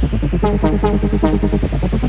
ハハハハ